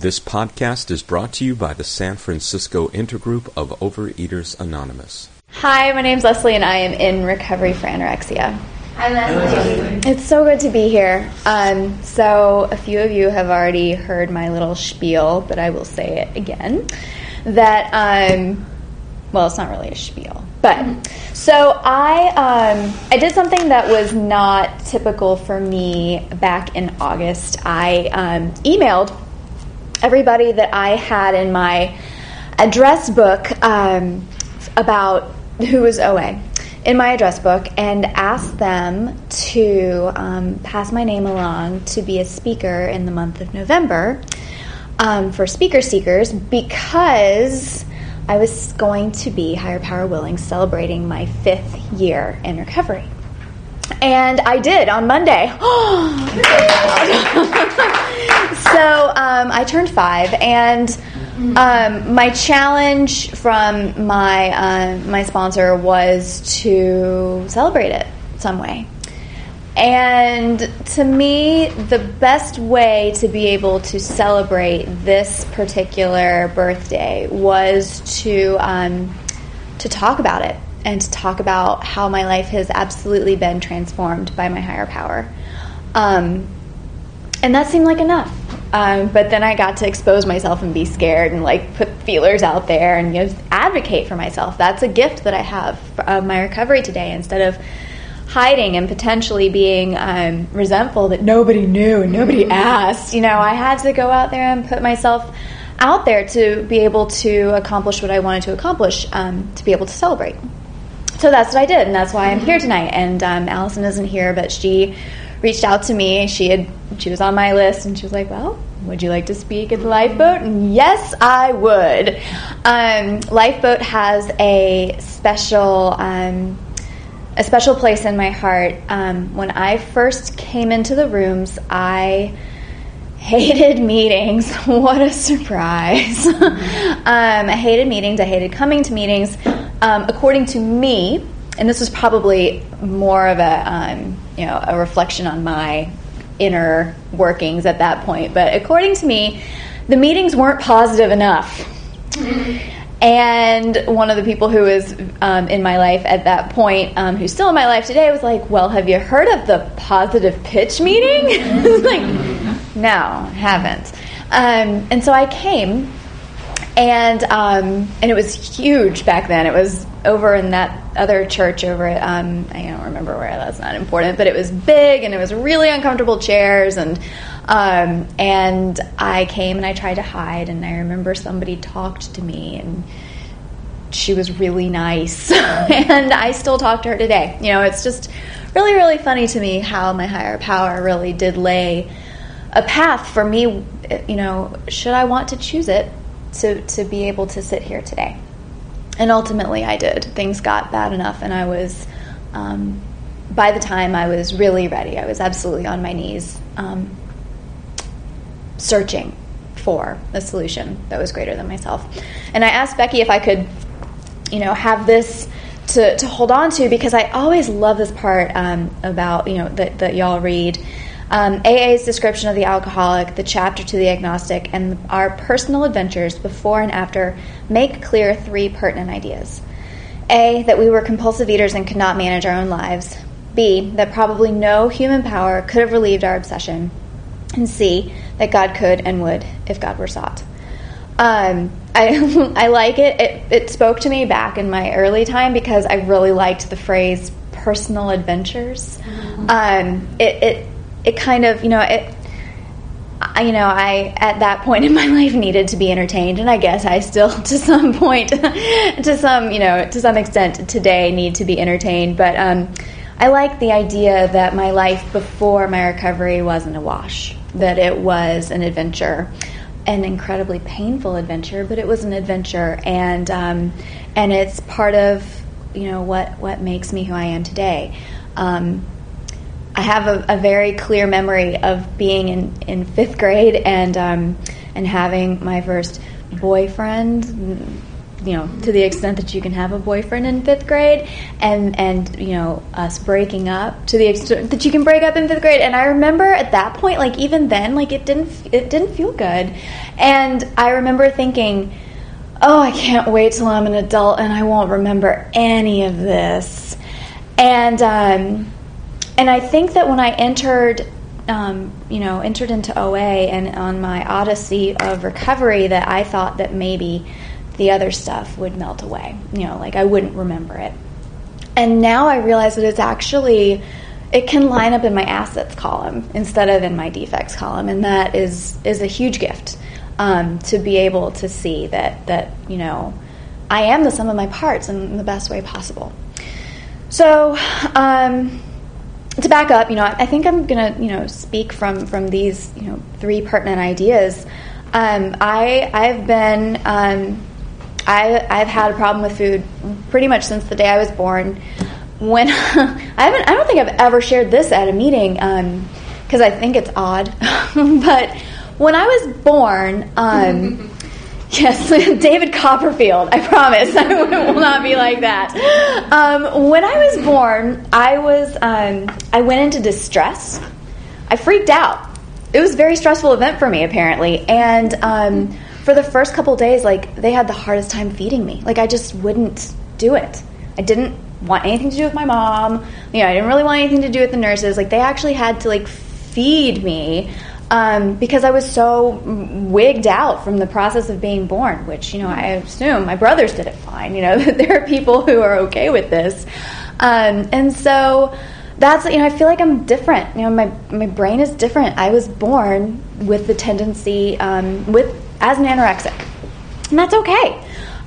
This podcast is brought to you by the San Francisco Intergroup of Overeaters Anonymous. Hi, my name's Leslie, and I am in recovery for anorexia. Hi, Leslie. It's so good to be here. Um, so, a few of you have already heard my little spiel, but I will say it again. That, um, well, it's not really a spiel, but so I um, I did something that was not typical for me back in August. I um, emailed everybody that I had in my address book um, about who was OA in my address book and asked them to um, pass my name along to be a speaker in the month of November um, for Speaker Seekers because I was going to be Higher Power Willing celebrating my fifth year in recovery. And I did on Monday. so um, I turned five, and um, my challenge from my uh, my sponsor was to celebrate it some way. And to me, the best way to be able to celebrate this particular birthday was to um, to talk about it and to talk about how my life has absolutely been transformed by my higher power. Um, and that seemed like enough. Um, but then I got to expose myself and be scared and like put feelers out there and you know, advocate for myself. That's a gift that I have of my recovery today instead of hiding and potentially being um, resentful that nobody knew and nobody asked. You know, I had to go out there and put myself out there to be able to accomplish what I wanted to accomplish, um, to be able to celebrate. So that's what I did, and that's why I'm here tonight. And um, Allison isn't here, but she reached out to me. She had she was on my list, and she was like, "Well, would you like to speak at the Lifeboat?" And yes, I would. Um, Lifeboat has a special. Um, a special place in my heart. Um, when I first came into the rooms, I hated meetings. what a surprise! um, I hated meetings. I hated coming to meetings. Um, according to me, and this was probably more of a um, you know a reflection on my inner workings at that point. But according to me, the meetings weren't positive enough. And one of the people who was um, in my life at that point, um, who's still in my life today, was like, "Well, have you heard of the positive pitch meeting?" Like, "No, haven't." Um, and so I came, and um, and it was huge back then. It was over in that other church over at um, I don't remember where. That's not important, but it was big, and it was really uncomfortable chairs and. Um, and I came and I tried to hide, and I remember somebody talked to me, and she was really nice, and I still talk to her today. You know, it's just really, really funny to me how my higher power really did lay a path for me. You know, should I want to choose it to to be able to sit here today, and ultimately I did. Things got bad enough, and I was. Um, by the time I was really ready, I was absolutely on my knees. Um, searching for a solution that was greater than myself. And I asked Becky if I could, you know, have this to, to hold on to because I always love this part um, about, you know, that, that y'all read. Um, AA's description of the alcoholic, the chapter to the agnostic, and our personal adventures before and after make clear three pertinent ideas. A, that we were compulsive eaters and could not manage our own lives. B, that probably no human power could have relieved our obsession. And C, that God could and would if God were sought. Um, I, I like it. it. It spoke to me back in my early time because I really liked the phrase personal adventures. Mm-hmm. Um, it, it, it kind of, you know, it, I, you know, I at that point in my life needed to be entertained, and I guess I still, to some point, to some, you know, to some extent, today need to be entertained. But um, I like the idea that my life before my recovery wasn't a wash that it was an adventure, an incredibly painful adventure, but it was an adventure, and um, and it's part of you know what what makes me who I am today. Um, I have a, a, very clear memory of being in, in fifth grade and um, and having my first boyfriend you know, to the extent that you can have a boyfriend in fifth grade, and and you know, us breaking up to the extent that you can break up in fifth grade. And I remember at that point, like even then, like it didn't it didn't feel good, and I remember thinking, oh, I can't wait till I'm an adult and I won't remember any of this, and um, and I think that when I entered um, you know, entered into OA and on my odyssey of recovery that I thought that maybe the other stuff would melt away. You know, like I wouldn't remember it. And now I realize that it's actually it can line up in my assets column instead of in my defects column, and that is is a huge gift um, to be able to see that that you know I am the sum of my parts in the best way possible. So. Um, to back up, you know, I think I'm gonna, you know, speak from from these, you know, three pertinent ideas. Um, I I've been um, I, I've had a problem with food pretty much since the day I was born. When I haven't, I don't think I've ever shared this at a meeting because um, I think it's odd. but when I was born, um, yes, David Copperfield. I promise I will not be like that. Um, when I was born, I was um, I went into distress. I freaked out. It was a very stressful event for me, apparently, and um, for the first couple days, like they had the hardest time feeding me. Like I just wouldn't do it. I didn't want anything to do with my mom. You know, I didn't really want anything to do with the nurses. Like they actually had to like feed me um, because I was so wigged out from the process of being born. Which you know, I assume my brothers did it fine. You know, there are people who are okay with this, um, and so that's you know I feel like I'm different. You know, my my brain is different. I was born with the tendency um, with as an anorexic. And that's okay.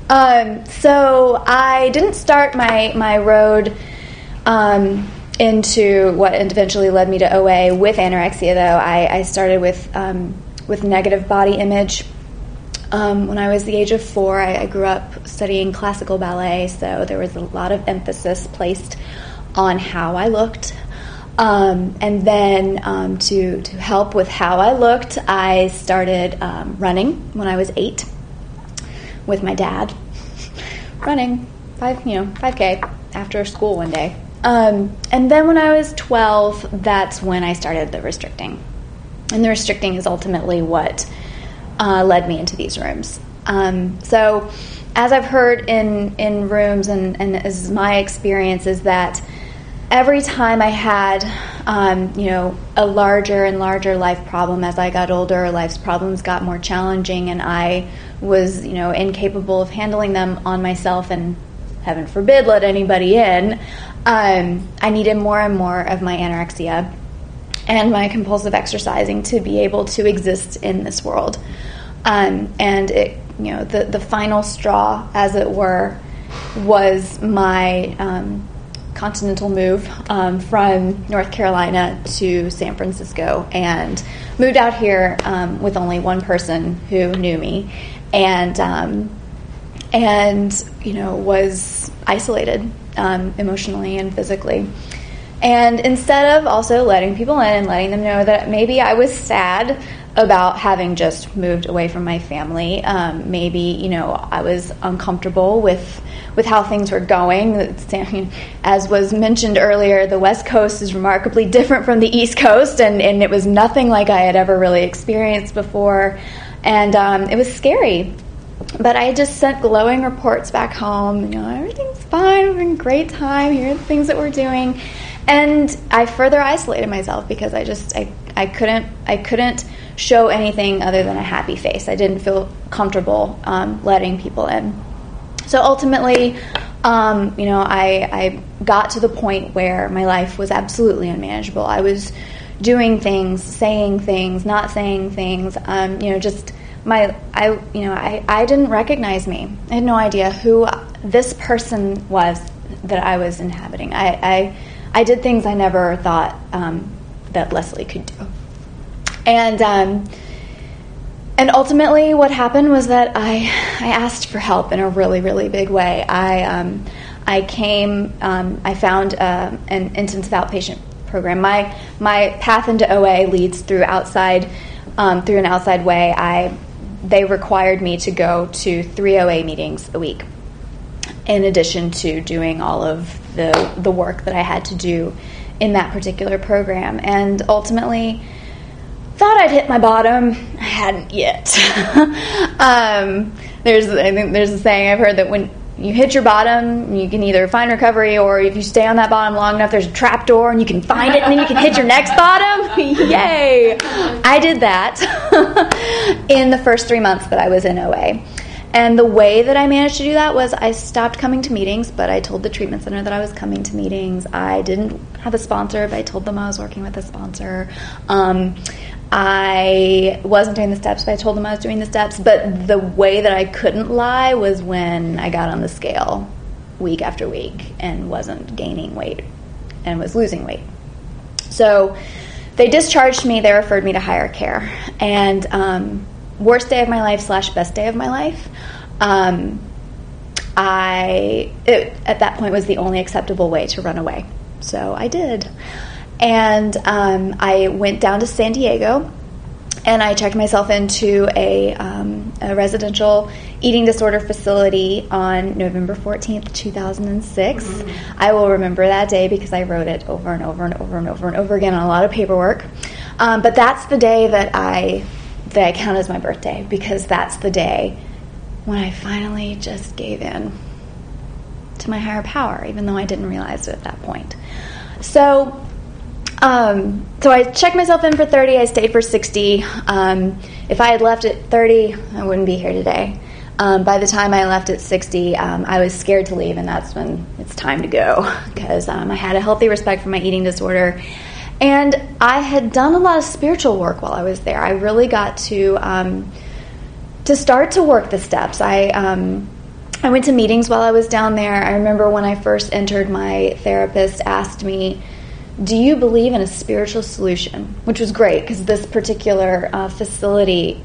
Um, so I didn't start my, my road um, into what eventually led me to OA with anorexia, though. I, I started with, um, with negative body image. Um, when I was the age of four, I, I grew up studying classical ballet, so there was a lot of emphasis placed on how I looked, um, and then um, to, to help with how I looked, I started um, running when I was eight with my dad. running five, you know, five k after school one day. Um, and then when I was twelve, that's when I started the restricting, and the restricting is ultimately what uh, led me into these rooms. Um, so, as I've heard in in rooms, and, and as my experience is that every time I had, um, you know, a larger and larger life problem as I got older, life's problems got more challenging, and I was, you know, incapable of handling them on myself, and heaven forbid, let anybody in. Um, I needed more and more of my anorexia and my compulsive exercising to be able to exist in this world. Um, and it, you know, the the final straw, as it were, was my um, continental move um, from North Carolina to San Francisco and moved out here um, with only one person who knew me and um, and you know was isolated um, emotionally and physically and instead of also letting people in and letting them know that maybe I was sad about having just moved away from my family. Um, maybe you know I was uncomfortable with with how things were going. As was mentioned earlier, the West Coast is remarkably different from the East Coast, and, and it was nothing like I had ever really experienced before, and um, it was scary. But I just sent glowing reports back home. You know, everything's fine. We're having a great time. Here are the things that we're doing, and I further isolated myself because I just I, I couldn't I couldn't show anything other than a happy face. I didn't feel comfortable um, letting people in. So ultimately, um, you know, I, I got to the point where my life was absolutely unmanageable. I was doing things, saying things, not saying things. Um, you know, just my I you know I, I didn't recognize me. I had no idea who this person was that I was inhabiting. I I, I did things I never thought um, that Leslie could do. And um, and ultimately, what happened was that I I asked for help in a really really big way. I um, I came um, I found uh, an intensive outpatient program. My my path into OA leads through outside um, through an outside way. I they required me to go to three OA meetings a week, in addition to doing all of the the work that I had to do in that particular program. And ultimately, thought I'd hit my bottom. I hadn't yet. um, there's I think there's a saying I've heard that when you hit your bottom, you can either find recovery, or if you stay on that bottom long enough, there's a trap door and you can find it, and then you can hit your next bottom. Yay! I did that in the first three months that I was in OA. And the way that I managed to do that was I stopped coming to meetings, but I told the treatment center that I was coming to meetings. I didn't have a sponsor, but I told them I was working with a sponsor. Um, I wasn't doing the steps, but I told them I was doing the steps. But the way that I couldn't lie was when I got on the scale week after week and wasn't gaining weight and was losing weight. So they discharged me, they referred me to higher care. And um, worst day of my life slash best day of my life. Um, I it, at that point was the only acceptable way to run away, so I did, and um, I went down to San Diego, and I checked myself into a, um, a residential eating disorder facility on November fourteenth, two thousand and six. Mm-hmm. I will remember that day because I wrote it over and over and over and over and over again on a lot of paperwork. Um, but that's the day that I that I count as my birthday because that's the day when I finally just gave in to my higher power, even though I didn't realize it at that point. So, um, so I checked myself in for 30. I stayed for 60. Um, if I had left at 30, I wouldn't be here today. Um, by the time I left at 60, um, I was scared to leave, and that's when it's time to go because um, I had a healthy respect for my eating disorder and I had done a lot of spiritual work while I was there. I really got to um, to start to work the steps. I um, I went to meetings while I was down there. I remember when I first entered, my therapist asked me, "Do you believe in a spiritual solution?" Which was great because this particular uh, facility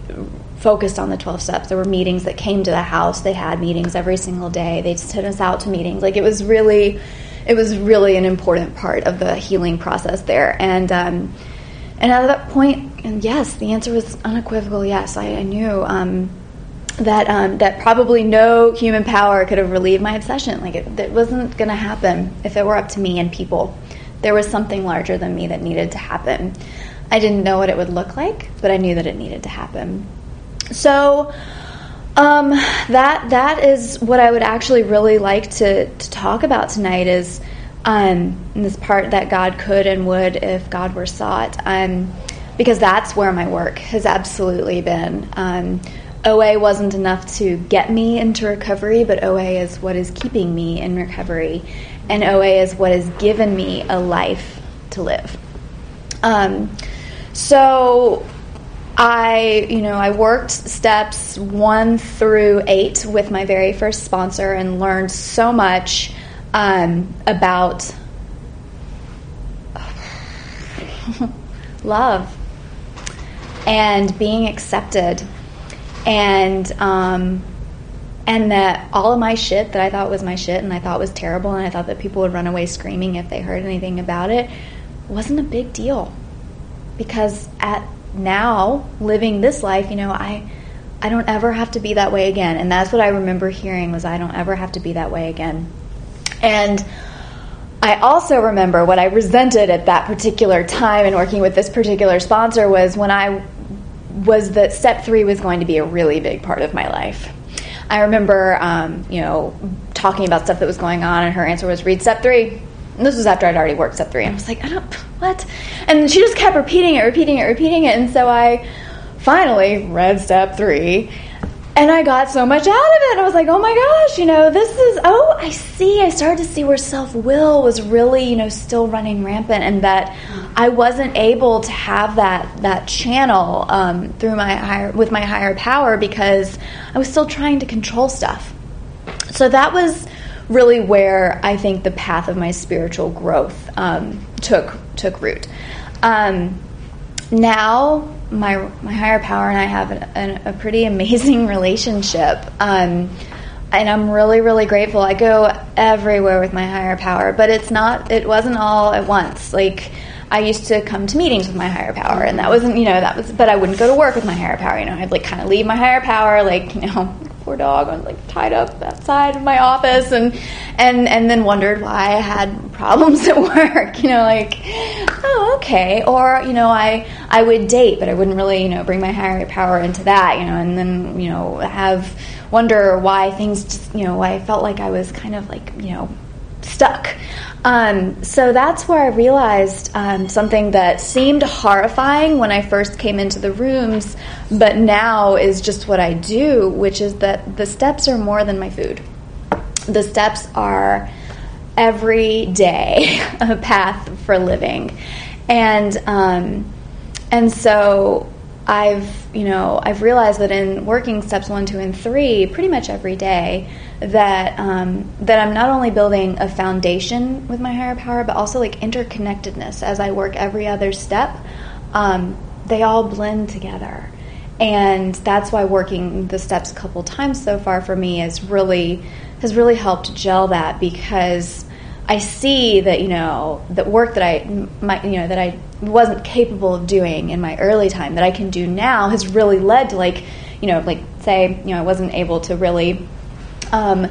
focused on the 12 steps. There were meetings that came to the house. They had meetings every single day. They sent us out to meetings. Like it was really it was really an important part of the healing process there. And um, and at that and yes, the answer was unequivocal. Yes, I, I knew um, that um, that probably no human power could have relieved my obsession. Like it, it wasn't going to happen if it were up to me and people. There was something larger than me that needed to happen. I didn't know what it would look like, but I knew that it needed to happen. So um, that that is what I would actually really like to, to talk about tonight is um, this part that God could and would if God were sought. Um, because that's where my work has absolutely been. Um, OA wasn't enough to get me into recovery, but OA is what is keeping me in recovery, and OA is what has given me a life to live. Um, so I, you know, I worked steps one through eight with my very first sponsor and learned so much um, about love and being accepted and um, and that all of my shit that I thought was my shit and I thought was terrible and I thought that people would run away screaming if they heard anything about it wasn't a big deal because at now living this life, you know, I I don't ever have to be that way again. And that's what I remember hearing was I don't ever have to be that way again. And I also remember what I resented at that particular time in working with this particular sponsor was when I was that step three was going to be a really big part of my life. I remember, um, you know, talking about stuff that was going on, and her answer was, "Read step three. And this was after I'd already worked step three. And I was like, I don't, what? And she just kept repeating it, repeating it, repeating it. And so I finally read step three. And I got so much out of it. I was like, oh my gosh, you know, this is, oh, I see. I started to see where self will was really, you know, still running rampant and that I wasn't able to have that, that channel um, through my higher, with my higher power because I was still trying to control stuff. So that was really where I think the path of my spiritual growth um, took took root. Um, now, my my higher power and I have a pretty amazing relationship, um, and I'm really really grateful. I go everywhere with my higher power, but it's not. It wasn't all at once. Like I used to come to meetings with my higher power, and that wasn't, you know, that was, but I wouldn't go to work with my higher power. You know, I'd like kind of leave my higher power, like, you know, poor dog, I was like tied up outside of my office, and and and then wondered why I had problems at work. You know, like, oh, okay, or you know, I I would date, but I wouldn't really, you know, bring my higher power into that. You know, and then you know, have wonder why things just, you know, why I felt like I was kind of like, you know, stuck. Um, so that's where I realized um, something that seemed horrifying when I first came into the rooms, but now is just what I do, which is that the steps are more than my food. The steps are every day a path for living, and um, and so I've you know I've realized that in working steps one, two, and three pretty much every day that um, that I'm not only building a foundation with my higher power, but also like interconnectedness as I work every other step. Um, they all blend together, and that's why working the steps a couple times so far for me is really has really helped gel that because I see that you know the work that I my, you know that I wasn't capable of doing in my early time that I can do now has really led to like you know like say you know I wasn't able to really um,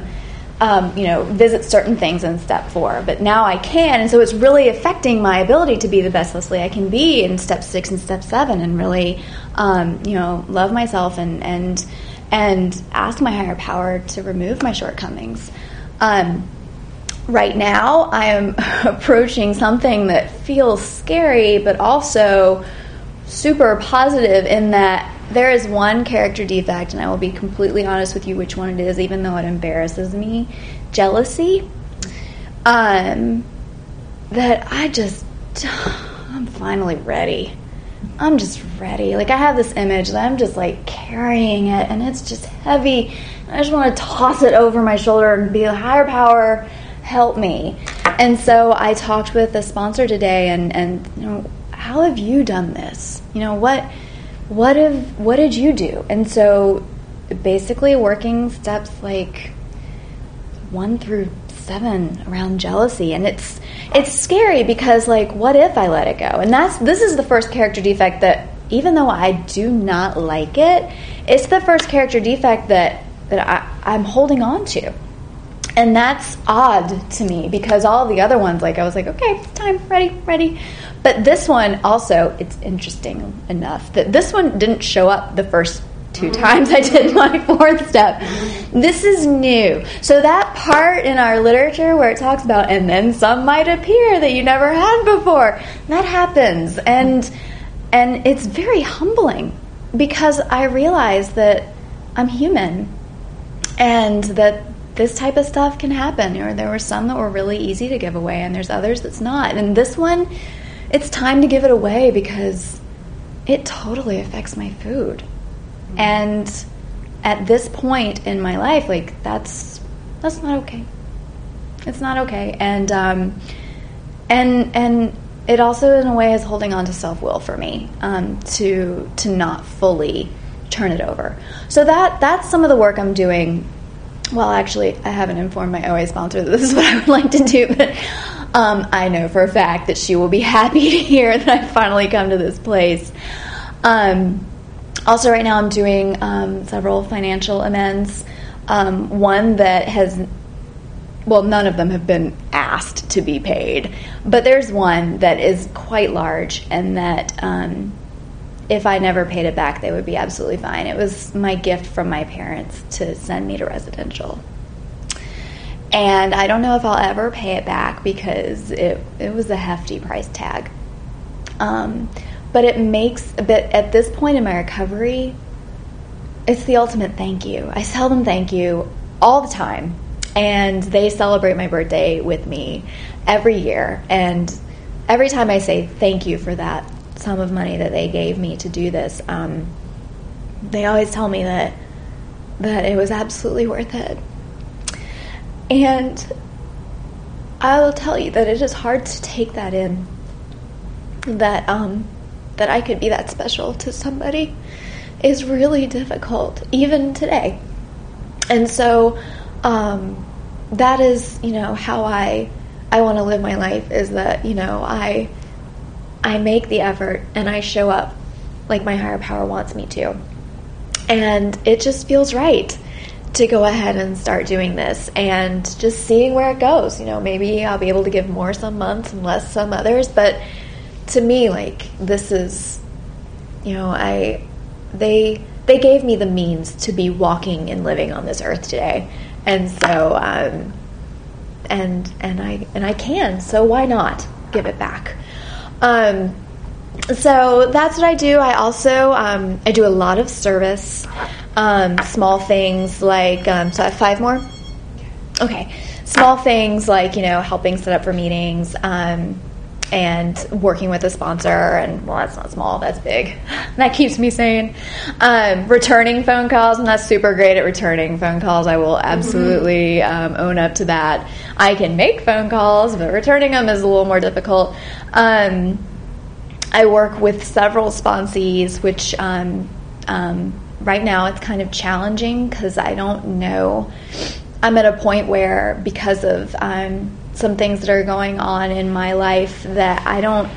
um, you know, visit certain things in step four, but now I can, and so it's really affecting my ability to be the best Leslie I can be in step six and step seven, and really, um, you know, love myself and and and ask my higher power to remove my shortcomings. Um, right now, I am approaching something that feels scary, but also super positive in that there is one character defect, and I will be completely honest with you which one it is, even though it embarrasses me jealousy. Um, that I just, I'm finally ready. I'm just ready. Like, I have this image that I'm just like carrying it, and it's just heavy. I just want to toss it over my shoulder and be a higher power, help me. And so I talked with a sponsor today, and, and you know, how have you done this? You know, what what have what did you do? And so basically working steps like one through seven around jealousy and it's it's scary because like what if I let it go? And that's this is the first character defect that even though I do not like it, it's the first character defect that that I, I'm holding on to. And that's odd to me because all the other ones, like I was like, okay, time, ready, ready. But this one also, it's interesting enough that this one didn't show up the first two mm-hmm. times I did my fourth step. This is new. So that part in our literature where it talks about and then some might appear that you never had before, that happens. And and it's very humbling because I realize that I'm human and that this type of stuff can happen. Or there were some that were really easy to give away and there's others that's not. And this one it's time to give it away because it totally affects my food. And at this point in my life, like that's that's not okay. It's not okay. And um, and and it also in a way is holding on to self will for me um, to to not fully turn it over. So that that's some of the work I'm doing. Well, actually, I haven't informed my OA sponsor that this is what I would like to do, but um, I know for a fact that she will be happy to hear that I finally come to this place. Um, also, right now I'm doing um, several financial amends. Um, one that has, well, none of them have been asked to be paid, but there's one that is quite large, and that um, if I never paid it back, they would be absolutely fine. It was my gift from my parents to send me to residential and I don't know if I'll ever pay it back because it it was a hefty price tag. Um, but it makes a bit at this point in my recovery. It's the ultimate thank you. I tell them thank you all the time, and they celebrate my birthday with me every year. And every time I say thank you for that sum of money that they gave me to do this, um, they always tell me that that it was absolutely worth it. And I will tell you that it is hard to take that in. That um, that I could be that special to somebody is really difficult, even today. And so um, that is, you know, how I I want to live my life. Is that you know I I make the effort and I show up like my higher power wants me to. And it just feels right to go ahead and start doing this and just seeing where it goes. You know, maybe I'll be able to give more some months and less some others, but to me like this is you know, I they they gave me the means to be walking and living on this earth today. And so um and and I and I can, so why not give it back? Um so that's what I do. I also um, I do a lot of service, um, small things like um, so I have five more. Okay, small things like you know helping set up for meetings um, and working with a sponsor and well that's not small that's big. That keeps me sane. Um, returning phone calls and that's super great at returning phone calls. I will absolutely um, own up to that. I can make phone calls but returning them is a little more difficult. Um, I work with several sponsees, which um, um, right now it's kind of challenging because I don't know. I'm at a point where, because of um, some things that are going on in my life, that I don't,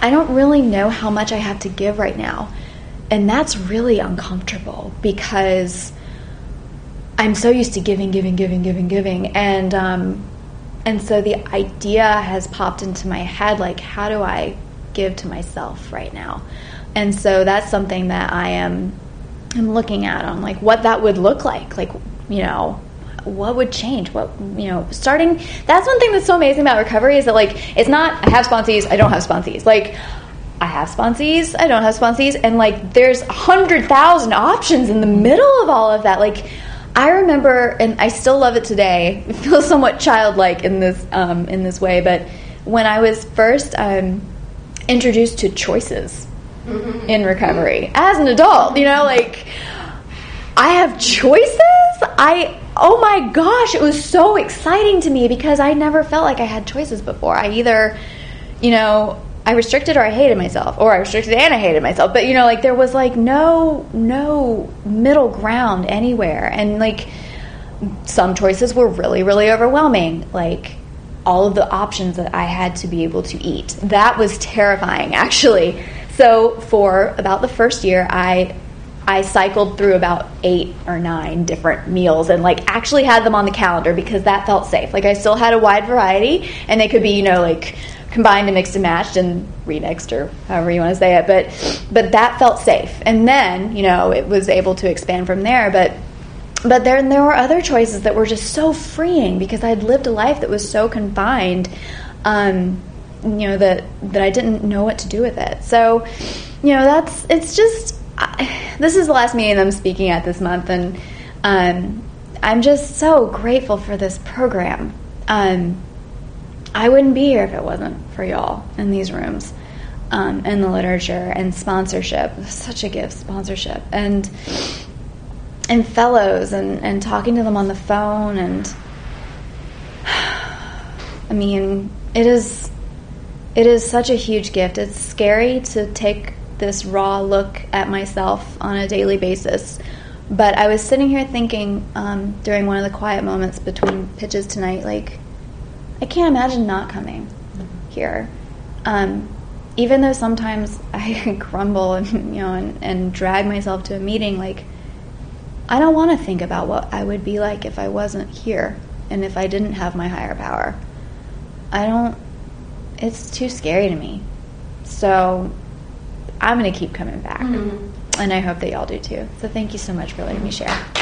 I don't really know how much I have to give right now, and that's really uncomfortable because I'm so used to giving, giving, giving, giving, giving, and um, and so the idea has popped into my head, like, how do I give to myself right now. And so that's something that I am I'm looking at on like what that would look like. Like, you know, what would change? What you know, starting that's one thing that's so amazing about recovery is that like it's not I have sponsees, I don't have sponsees. Like I have sponsees, I don't have sponsees, and like there's a hundred thousand options in the middle of all of that. Like I remember, and I still love it today. It feels somewhat childlike in this um, in this way, but when I was first um, introduced to choices mm-hmm. in recovery as an adult. You know, like I have choices. I oh my gosh, it was so exciting to me because I never felt like I had choices before. I either, you know, I restricted or I hated myself, or I restricted and I hated myself. But you know, like there was like no no middle ground anywhere, and like some choices were really really overwhelming. Like all of the options that I had to be able to eat. That was terrifying, actually. So for about the first year, I I cycled through about eight or nine different meals and like actually had them on the calendar because that felt safe. Like I still had a wide variety, and they could be you know like combined and mixed and matched and remixed or however you want to say it. But but that felt safe, and then you know it was able to expand from there. But but then there were other choices that were just so freeing because I'd lived a life that was so confined, um, you know that that I didn't know what to do with it. So, you know, that's it's just I, this is the last meeting I'm speaking at this month, and um, I'm just so grateful for this program. Um, I wouldn't be here if it wasn't for y'all in these rooms. Um, and the literature and sponsorship, such a gift, sponsorship, and and fellows and, and talking to them on the phone and I mean it is it is such a huge gift. It's scary to take this raw look at myself on a daily basis. But I was sitting here thinking um, during one of the quiet moments between pitches tonight, like, I can't imagine not coming here. Um, even though sometimes I grumble and you know and, and drag myself to a meeting, like I don't want to think about what I would be like if I wasn't here and if I didn't have my higher power. I don't, it's too scary to me. So I'm going to keep coming back. Mm-hmm. And I hope that y'all do too. So thank you so much for letting me share.